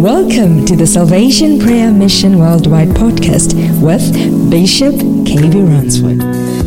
Welcome to the Salvation Prayer Mission Worldwide podcast with Bishop KB Ransford.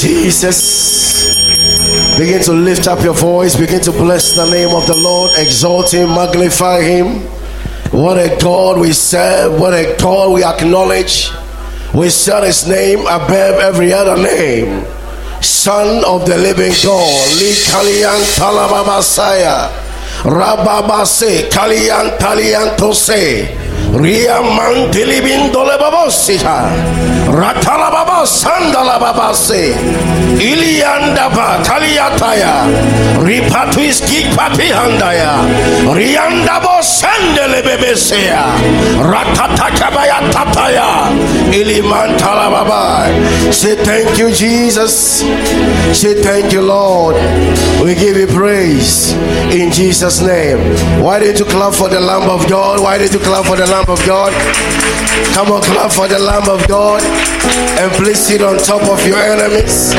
Jesus. Begin to lift up your voice. Begin to bless the name of the Lord. Exalt Him, magnify Him. What a God we serve. What a God we acknowledge. We set His name above every other name. Son of the living God. Li Kalian Talababasaya. Rababase Kalian Talian. Ria Mantilibin Dolebabosita. Ratalababa Sandalababase. Iliandaba Kaliataya. Ripatuiski Papihandaya. Riandabo Sandelebebesea. Ratatakabaya Tataya. Ilimantalababa. Say thank you, Jesus. Say thank you, Lord. We give you praise in Jesus' name. Why did you clap for the Lamb of God? Why did you clap for the Lamb of God? Come on, clap for the Lamb of God and please sit on top of your enemies.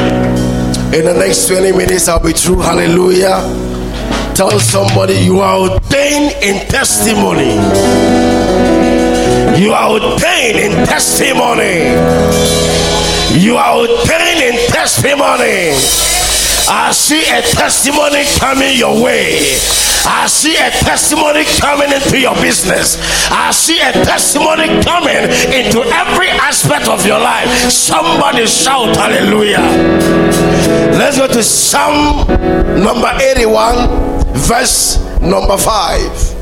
In the next 20 minutes, I'll be through. Hallelujah. Tell somebody you are ordained in testimony. You are ordained in testimony. You are ordained in testimony. I see a testimony coming your way. I see a testimony coming into your business. I see a testimony coming into every aspect of your life. Somebody shout hallelujah. Let's go to Psalm number 81, verse number 5.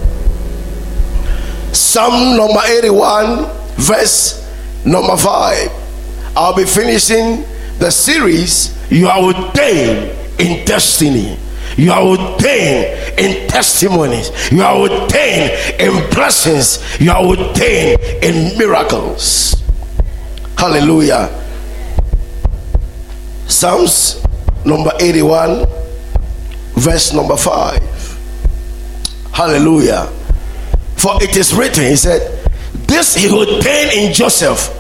Psalm number 81, verse number 5. I'll be finishing the series. You are ordained in destiny. You are ordained in testimonies. You are ordained in blessings. You are ordained in miracles. Hallelujah. Psalms number 81, verse number 5. Hallelujah. For it is written, he said, This he ordained in Joseph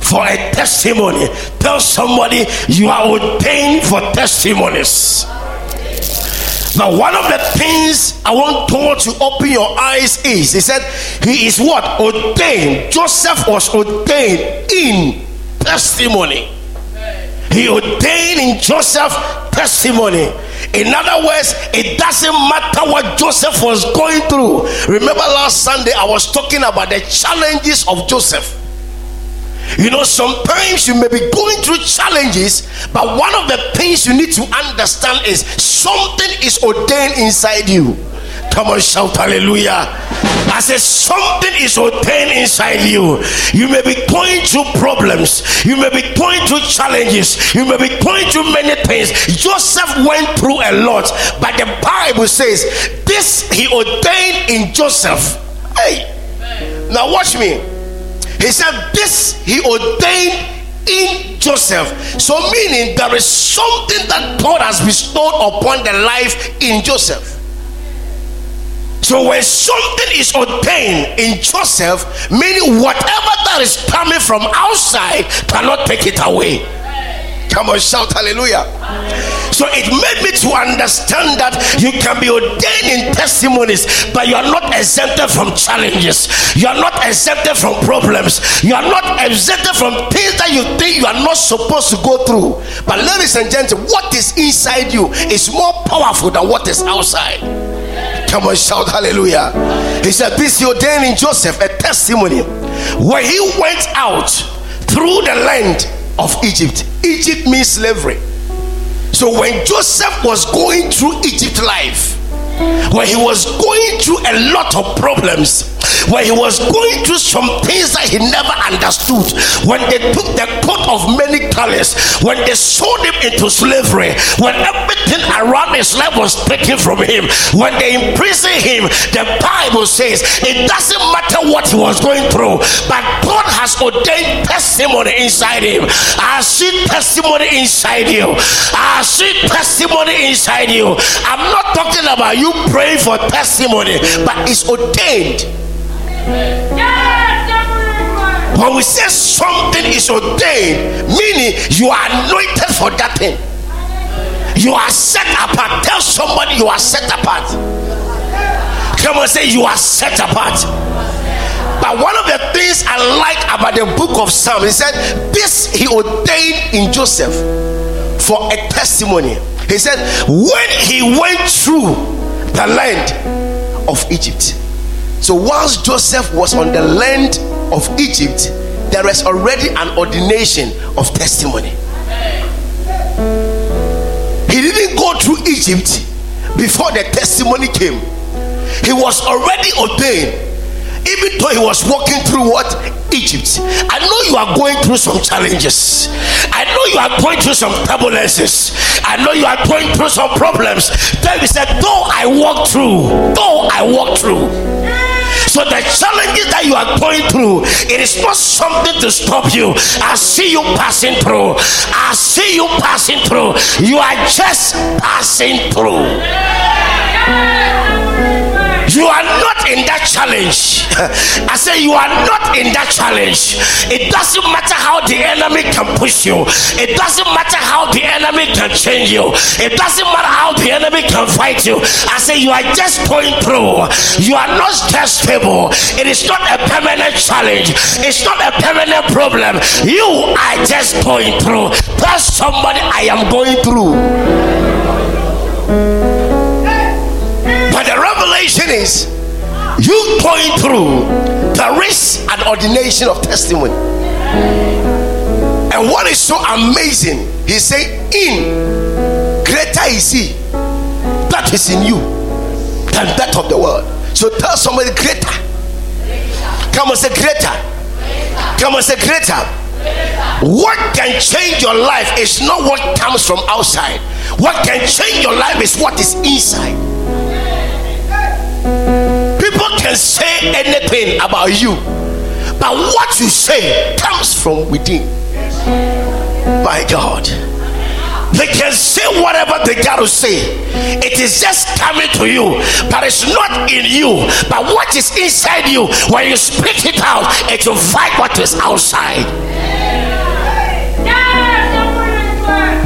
for a testimony. Tell somebody you are ordained for testimonies. Now, one of the things I want God to open your eyes is He said, He is what? Ordained. Joseph was ordained in testimony. He ordained in Joseph testimony. In other words, it doesn't matter what Joseph was going through. Remember last Sunday, I was talking about the challenges of Joseph. You know, sometimes you may be going through challenges, but one of the things you need to understand is something is ordained inside you. Come on, shout hallelujah. I said something is ordained inside you. You may be going through problems, you may be going through challenges, you may be going through many things. Joseph went through a lot, but the Bible says this he ordained in Joseph. Hey, now watch me. He said, This he ordained in Joseph. So, meaning there is something that God has bestowed upon the life in Joseph. So, when something is ordained in Joseph, meaning whatever that is coming from outside cannot take it away. Come on, shout hallelujah. So it made me to understand that you can be ordained in testimonies, but you are not exempted from challenges. You are not exempted from problems. You are not exempted from things that you think you are not supposed to go through. But ladies and gentlemen, what is inside you is more powerful than what is outside. Come on, shout hallelujah. He said, This he ordained in Joseph a testimony where he went out through the land of Egypt. Egypt means slavery. So when Joseph was going through Egypt life, when he was going through a lot of problems, when he was going through some things that he never understood, when they took the coat of many colors, when they sold him into slavery, when everything around his life was taken from him, when they imprisoned him, the Bible says it doesn't matter what he was going through, but God has ordained testimony inside him. I see testimony inside you. I see testimony inside you. I'm not talking about you praying for testimony, but it's ordained. When we say something is ordained, meaning you are anointed for that thing. You are set apart. Tell somebody you are set apart. Come and say you are set apart. But one of the things I like about the book of Psalms, he said, This he ordained in Joseph for a testimony. He said, When he went through the land of Egypt. So, whilst Joseph was on the land of Egypt, there is already an ordination of testimony. He didn't go through Egypt before the testimony came, he was already ordained even though he was walking through what Egypt. I know you are going through some challenges. I know you are going through some turbulences. I know you are going through some problems. David said, Though I walk through, though I walk through. So the challenges that you are going through, it is not something to stop you. I see you passing through. I see you passing through. You are just passing through. You are not in that challenge. I say you are not in that challenge. It doesn't matter how the enemy can push you. It doesn't matter how the enemy can change you. It doesn't matter how the enemy can fight you. I say you are just going through. You are not testable. It is not a permanent challenge. It's not a permanent problem. You are just going through. Tell somebody I am going through. Revelation is you going through, there is an ordination of testimony. And what is so amazing, he said, In greater is he that is in you than that of the world. So tell somebody greater. Come on, say greater. Come on, say greater. What can change your life is not what comes from outside. What can change your life is what is inside. Can say anything about you, but what you say comes from within. My God. They can say whatever they got to say. It is just coming to you, but it's not in you. But what is inside you, when you speak it out, it will fight what is outside.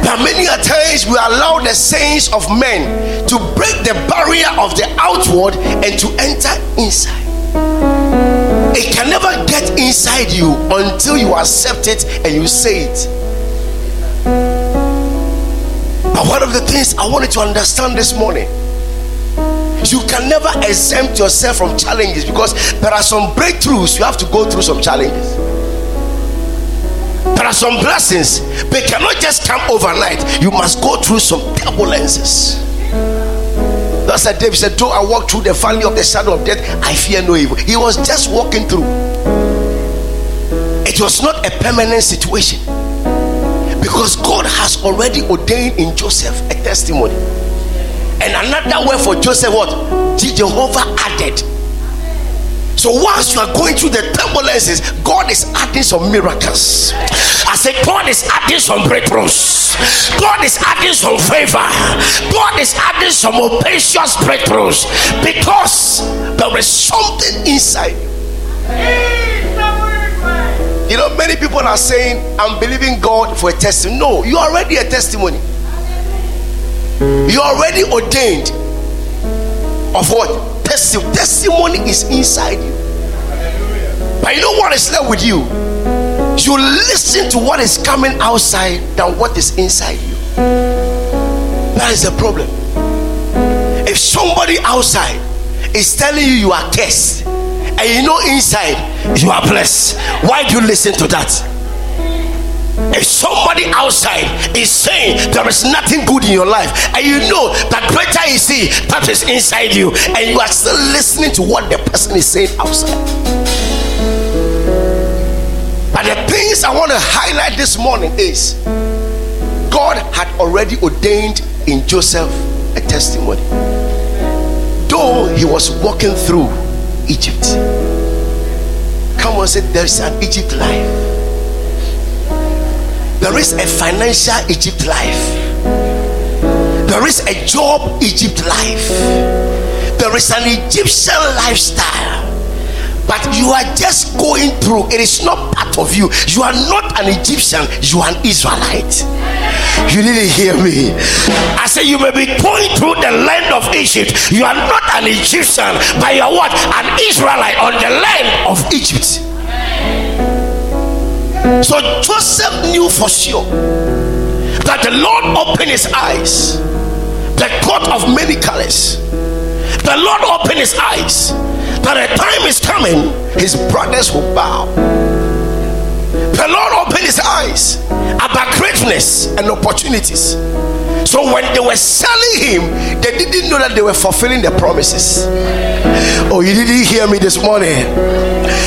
But many a times we allow the sayings of men to break the barrier of the outward and to enter inside. It can never get inside you until you accept it and you say it. But one of the things I wanted to understand this morning you can never exempt yourself from challenges because there are some breakthroughs you have to go through some challenges. Are some blessings, they cannot just come overnight. You must go through some turbulences. That's why David said, Though I walk through the valley of the shadow of death, I fear no evil. He was just walking through. It was not a permanent situation because God has already ordained in Joseph a testimony. And another word for Joseph, what? Jehovah added. So whilst you are going through the turbulences, God is adding some miracles. I say God is adding some breakthroughs. God is adding some favor. God is adding some audacious breakthroughs because there is something inside you know, many people are saying, I'm believing God for a testimony. No, you're already a testimony. You're already ordained of what? Testimony. Testimony is inside you. But you know what is left with you? You listen to what is coming outside than what is inside you. That is the problem. If somebody outside is telling you you are cursed, and you know inside you are blessed. Why do you listen to that? If somebody outside is saying there is nothing good in your life, and you know that greater is He that is inside you, and you are still listening to what the person is saying outside. But the things I want to highlight this morning is God had already ordained in Joseph a testimony. Though he was walking through Egypt, come on, say there is an Egypt life. There is a financial Egypt life. There is a job Egypt life. There is an Egyptian lifestyle. But you are just going through. It is not part of you. You are not an Egyptian. You are an Israelite. You didn't hear me. I said you may be going through the land of Egypt. You are not an Egyptian, but you are what? An Israelite on the land of Egypt. So Joseph knew for sure that the Lord opened his eyes, the coat of many colors. The Lord opened his eyes that a time is coming, his brothers will bow. The Lord opened his eyes about greatness and opportunities. So when they were selling him, they didn't know that they were fulfilling the promises. Oh, you didn't hear me this morning.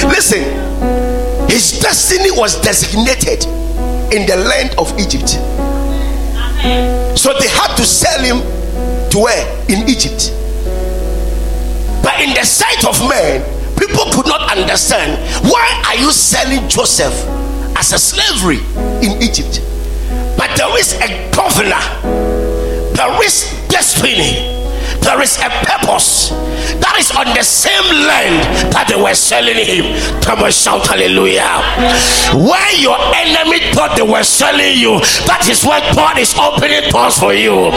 Listen, his destiny was designated in the land of Egypt. So they had to sell him to where? In Egypt. But in the sight of men, people could not understand why are you selling Joseph as a slavery in Egypt? But there is a governor, there is destiny there is a purpose that is on the same land that they were selling him. Come on, shout hallelujah. Where your enemy thought they were selling you, that is where God is opening doors for you.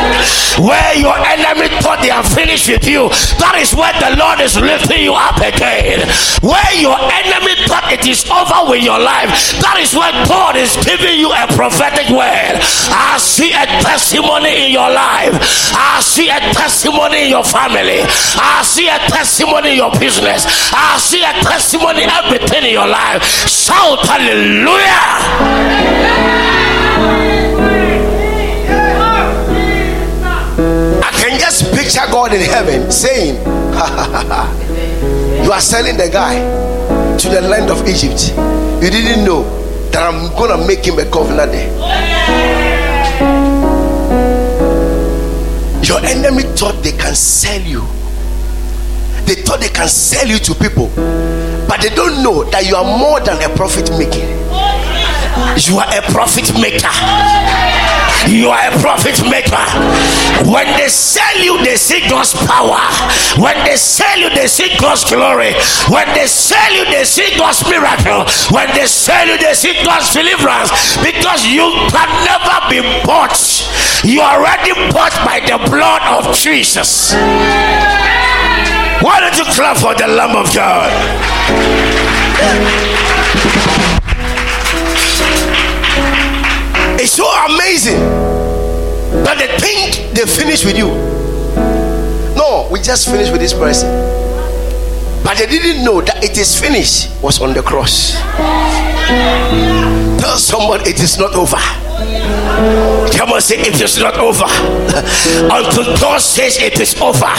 Where your enemy thought they are finished with you, that is where the Lord is lifting you up again. Where your enemy thought it is over with your life, that is where God is giving you a prophetic word. I see a testimony in your life. I see a testimony in your family. I see a testimony in your business. I see a testimony everything in your life. Shout hallelujah. I can just picture God in heaven saying, You are selling the guy to the land of Egypt. You didn't know that I'm gonna make him a governor there. Your enemy thought they can sell you. They thought they can sell you to people, but they don't know that you are more than a profit maker. You are a profit maker. You are a profit maker. When they sell you, they see God's power. When they sell you, they see God's glory. When they sell you, they see God's miracle. When they sell you, they see God's deliverance. Because you can never be bought. You are already bought by the blood of Jesus. Why don't you clap for the Lamb of God? It's so amazing that they think they finished with you. No, we just finished with this person. But they didn't know that it is finished was on the cross. Tell someone it is not over. Come on, say it is not over. Until God says it is over.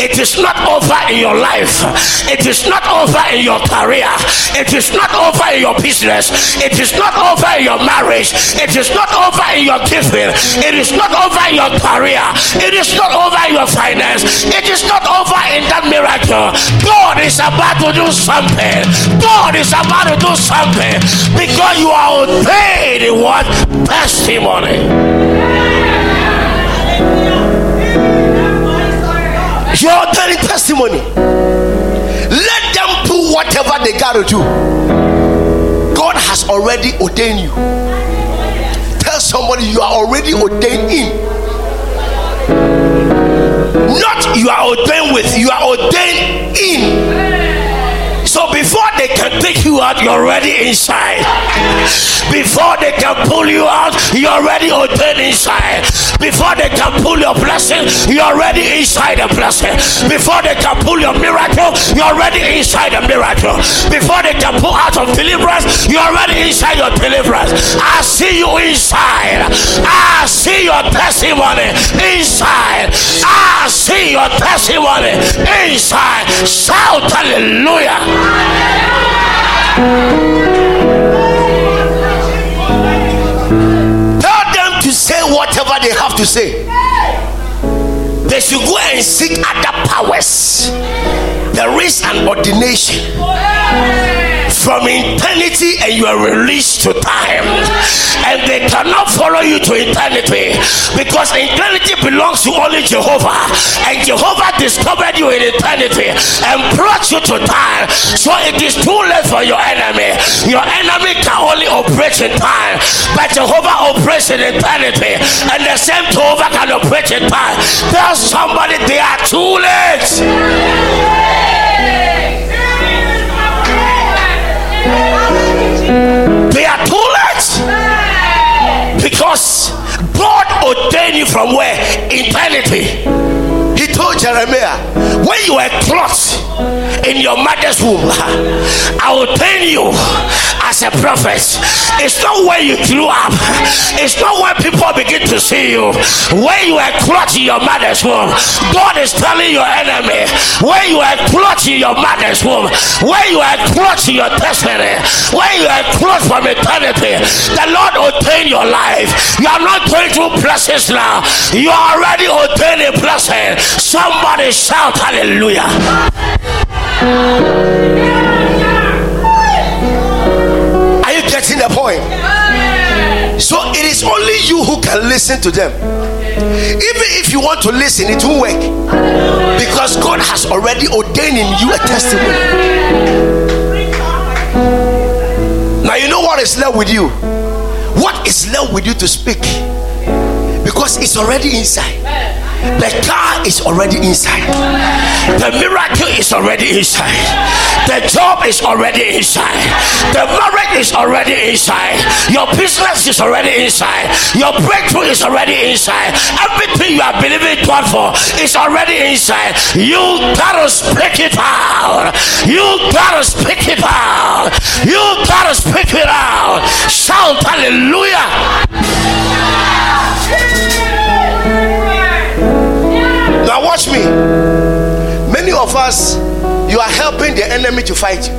It is not over in your life. It is not over in your career. It is not over in your business. It is not over in your marriage. It is not over in your giving. It is not over in your career. It is not over in your finance. It is not over in that miracle. God is about to do something. God is about to do something because you are ordained in what testimony. You're telling testimony. Let them do whatever they got to do. God has already ordained you. Tell somebody you are already ordained in. Not you are ordained with, you are ordained in. So before they can take you out, you're already inside. Before they can pull you out, you're already ordained inside. Before they can pull your blessing, you're already inside the blessing. Before they can pull your miracle, you're already inside the miracle. Before they can pull out of deliverance, you're already inside your deliverance. I see you inside. I see your testimony inside. I see your testimony inside. Shout hallelujah. Tell them to say whatever they have to say. They should go and seek other powers. There is an ordination from eternity and you are released to time. And they cannot follow you to eternity because eternity belongs to only Jehovah. And Jehovah discovered you in eternity and brought you to time. So it is too late for your enemy. Your enemy can only operate in time, but Jehovah operates in eternity. And the same Jehovah can operate in time. Tell somebody they are too late. They are too late. Because God ordained you from where? Eternity. Told Jeremiah, when you were clothed in your mother's womb, I will ordain you as a prophet. It's not where you grew up, it's not where people begin to see you. When you are clothed in your mother's womb, God is telling your enemy, when you are clothed in your mother's womb, when you are clothed in your destiny, when you are clothed from eternity, the Lord will ordained your life. You are not going through blessings now, you are already ordained a blessing. Somebody shout hallelujah. Are you getting the point? So it is only you who can listen to them. Even if you want to listen, it won't work because God has already ordained in you a testimony. Now, you know what is left with you? What is left with you to speak? Because it's already inside. The car is already inside. The miracle is already inside. The job is already inside. The marriage is already inside. Your business is already inside. Your breakthrough is already inside. Everything you are believing God for is already inside. You gotta speak it out. You gotta speak it out. You gotta speak it out. Shout hallelujah. Watch me. Many of us, you are helping the enemy to fight you.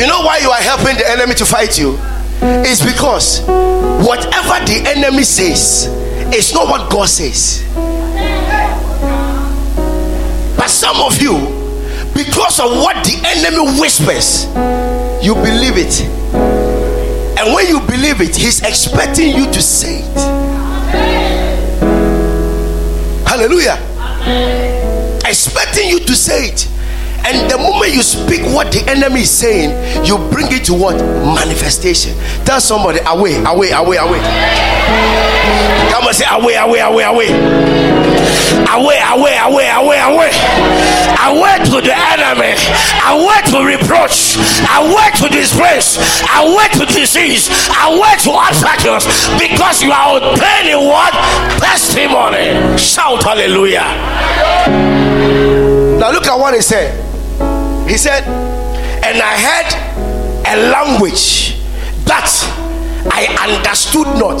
You know why you are helping the enemy to fight you? It's because whatever the enemy says is not what God says. But some of you, because of what the enemy whispers, you believe it. And when you believe it, he's expecting you to say it. Hallelujah. Expecting you to say it. And the moment you speak what the enemy is saying, you bring it to what? Manifestation. Tell somebody, away, away, away, away. Come and say, away, away, away, away. Away, away, away, away, away. Away to the enemy. Away to reproach. Away to disgrace. Away to disease. Away to obstacles. Because you are obtaining what? Testimony. Shout hallelujah. Now look at what he said. He said, and I heard a language that I understood not.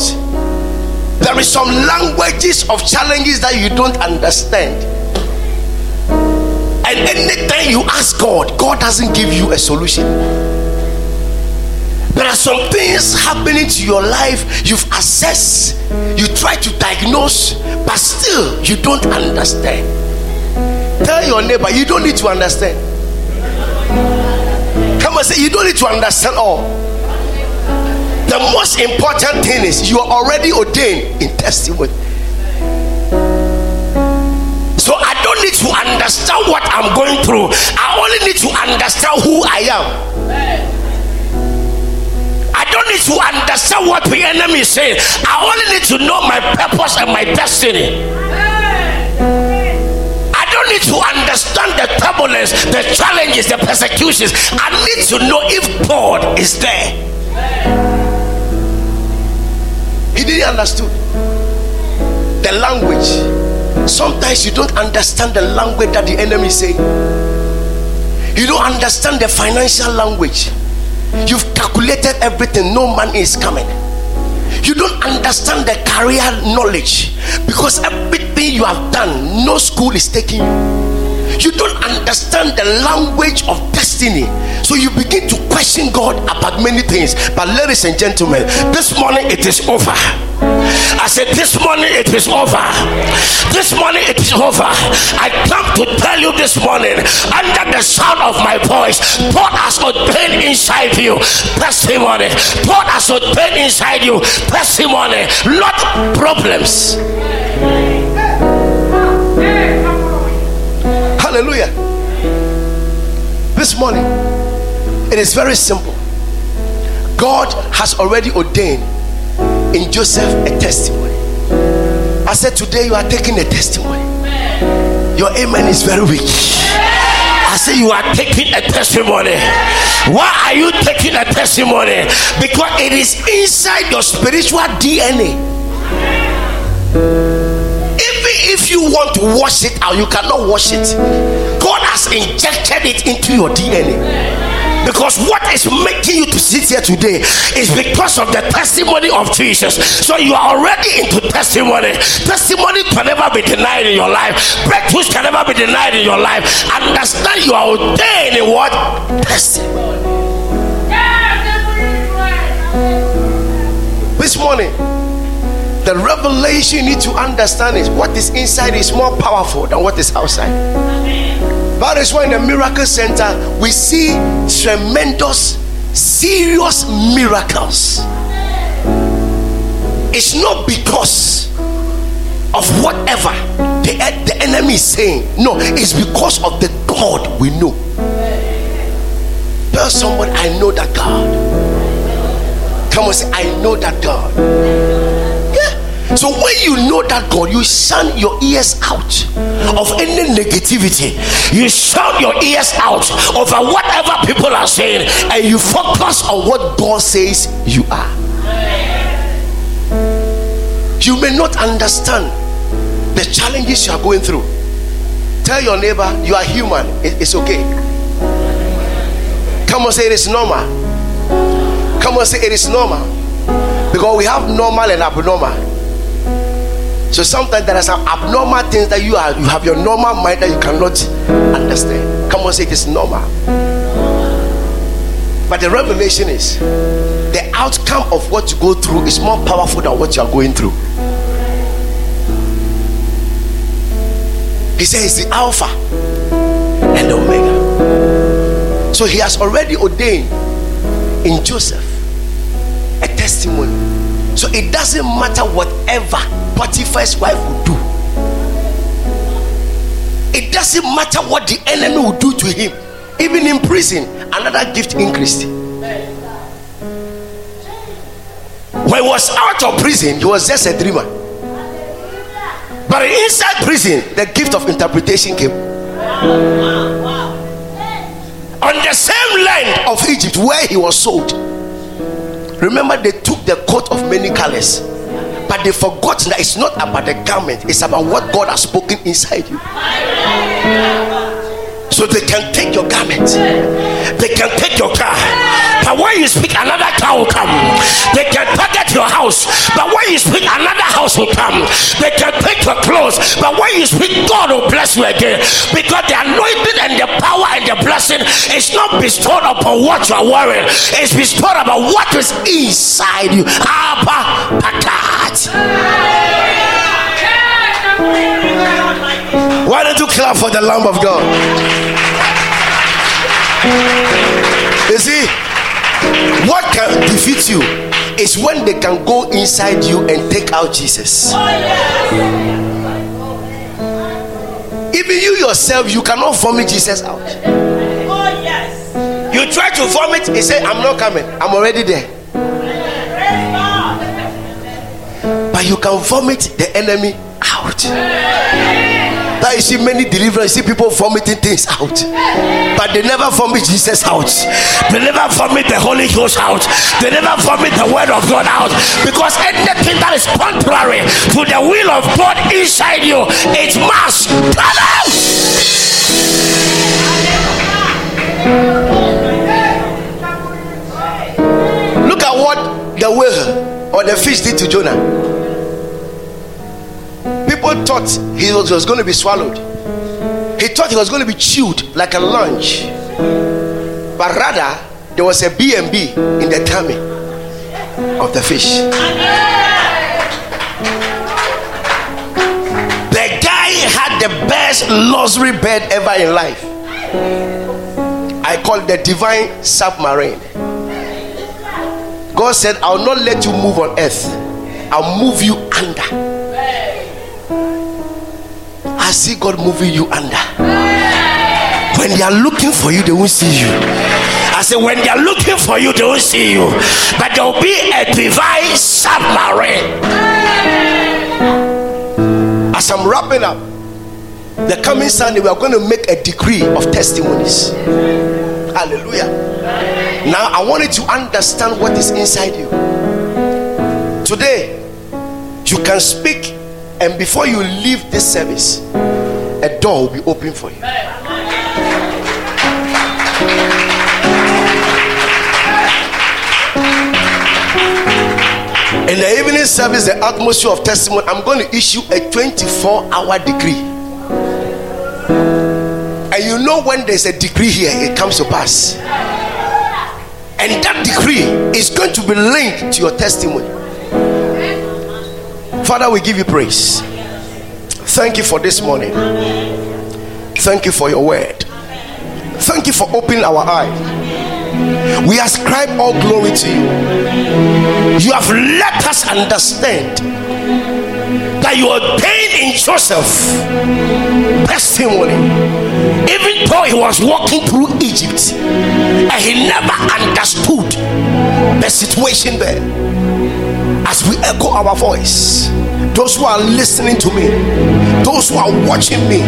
There is some languages of challenges that you don't understand. And anytime you ask God, God doesn't give you a solution. There are some things happening to your life you've assessed, you try to diagnose, but still you don't understand. Tell your neighbor, you don't need to understand. Come and say, you don't need to understand all. The most important thing is you are already ordained in testimony. So I don't need to understand what I'm going through. I only need to understand who I am. I don't need to understand what the enemy is saying. I only need to know my purpose and my destiny. I don't need to understand the turbulence, the challenges, the persecutions, I need to know if God is there. He didn't understand the language. Sometimes you don't understand the language that the enemy is saying. You don't understand the financial language. You've calculated everything, no money is coming. You don't understand the career knowledge because everything you have done, no school is taking you. You don't understand the language of destiny. So you begin to question God about many things. But, ladies and gentlemen, this morning it is over. I said, This morning it is over. This morning it is over. I come to tell you this morning, under the sound of my voice, God has ordained inside you testimony. God has ordained inside you testimony, not problems. Hallelujah. This morning, it is very simple. God has already ordained in Joseph a testimony. I said, Today you are taking a testimony. Your amen is very weak. I say you are taking a testimony. Why are you taking a testimony? Because it is inside your spiritual DNA. If you want to wash it out, you cannot wash it. God has injected it into your DNA. Because what is making you to sit here today is because of the testimony of Jesus. So you are already into testimony. Testimony can never be denied in your life. Breakthroughs can never be denied in your life. Understand you are ordained in what? Testimony. This morning, the revelation you need to understand is what is inside is more powerful than what is outside. That is why in the miracle center we see tremendous, serious miracles. It's not because of whatever the, the enemy is saying. No, it's because of the God we know. Tell somebody, I know that God. Come on, say, I know that God. So when you know that God, you shun your ears out of any negativity. You shut your ears out over whatever people are saying, and you focus on what God says you are. You may not understand the challenges you are going through. Tell your neighbor you are human. It's okay. Come on, say it is normal. Come on, say it is normal. Because we have normal and abnormal. So sometimes there are some abnormal things that you are you have your normal mind that you cannot understand. Come on, say it is normal. But the revelation is the outcome of what you go through is more powerful than what you are going through. He says the Alpha and the Omega. So he has already ordained in Joseph. So it doesn't matter whatever Potiphar's wife will do. It doesn't matter what the enemy will do to him. Even in prison, another gift increased. When he was out of prison, he was just a dreamer. But inside prison, the gift of interpretation came. On the same land of Egypt where he was sold. Remember, they took the coat of many colors, but they forgot that it's not about the garment, it's about what God has spoken inside you. So they can take your garment, they can take your car, but when you speak, another car will come. They can target your house, but when you speak, another house will come. They can take your clothes, but when you speak, God will bless you again because the anointing and the power and the blessing is not bestowed upon what you are wearing, it's bestowed upon what is inside you. Why don't you clap for the Lamb of God? You see, what can defeat you is when they can go inside you and take out Jesus. Even you yourself, you cannot vomit Jesus out. You try to vomit, he say, I'm not coming, I'm already there. But you can vomit the enemy out. That you see many deliverance, you see people vomiting things out, but they never vomit Jesus out. They never vomit the Holy Ghost out. They never vomit the Word of God out because anything that is contrary to the will of God inside you, it must come out. Look at what the whale or the fish did to Jonah. People thought he was, was going to be swallowed. He thought he was going to be chewed like a lunch. But rather, there was a B&B in the tummy of the fish. The guy had the best luxury bed ever in life. I call it the divine submarine. God said, I'll not let you move on earth, I'll move you under. See God moving you under. When they are looking for you, they won't see you. I say, when they are looking for you, they won't see you. But there will be a divine submarine. As I'm wrapping up, the coming Sunday, we are going to make a decree of testimonies. Hallelujah. Now, I wanted to understand what is inside you. Today, you can speak, and before you leave this service, a door will be open for you. In the evening service, the atmosphere of testimony, I'm going to issue a 24 hour decree. And you know when there's a decree here, it comes to pass. And that decree is going to be linked to your testimony. Father, we give you praise. Thank you for this morning. Thank you for your word. Thank you for opening our eyes. We ascribe all glory to you. You have let us understand that you ordained in Joseph testimony. Even though he was walking through Egypt and he never understood the situation there. As we echo our voice, those who are listening to me, those who are watching me,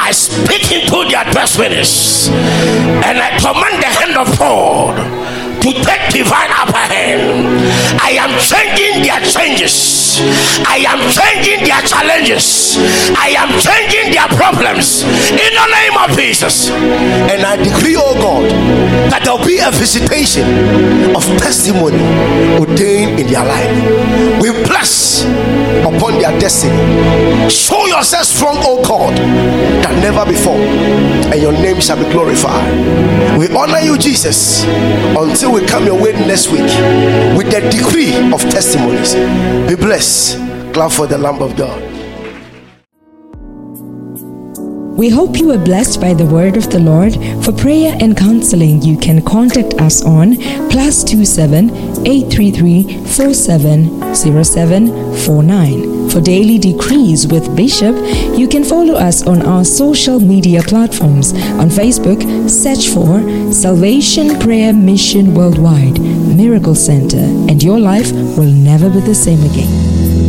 I speak into their destinies and I command the hand of God to take divine upper I am changing their changes. I am changing their challenges. I am changing their problems in the name of Jesus. And I decree, oh God, that there'll be a visitation of testimony ordained in their life. We bless upon their destiny. Show yourself strong, O God, than never before, and your name shall be glorified. We honor you, Jesus, until we come your way next week with the decree of testimonies. Be blessed. Clap for the Lamb of God. We hope you were blessed by the word of the Lord. For prayer and counseling, you can contact us on plus two seven eight three three four seven zero seven four nine. For daily decrees with Bishop, you can follow us on our social media platforms. On Facebook, search for Salvation Prayer Mission Worldwide Miracle Center, and your life will never be the same again.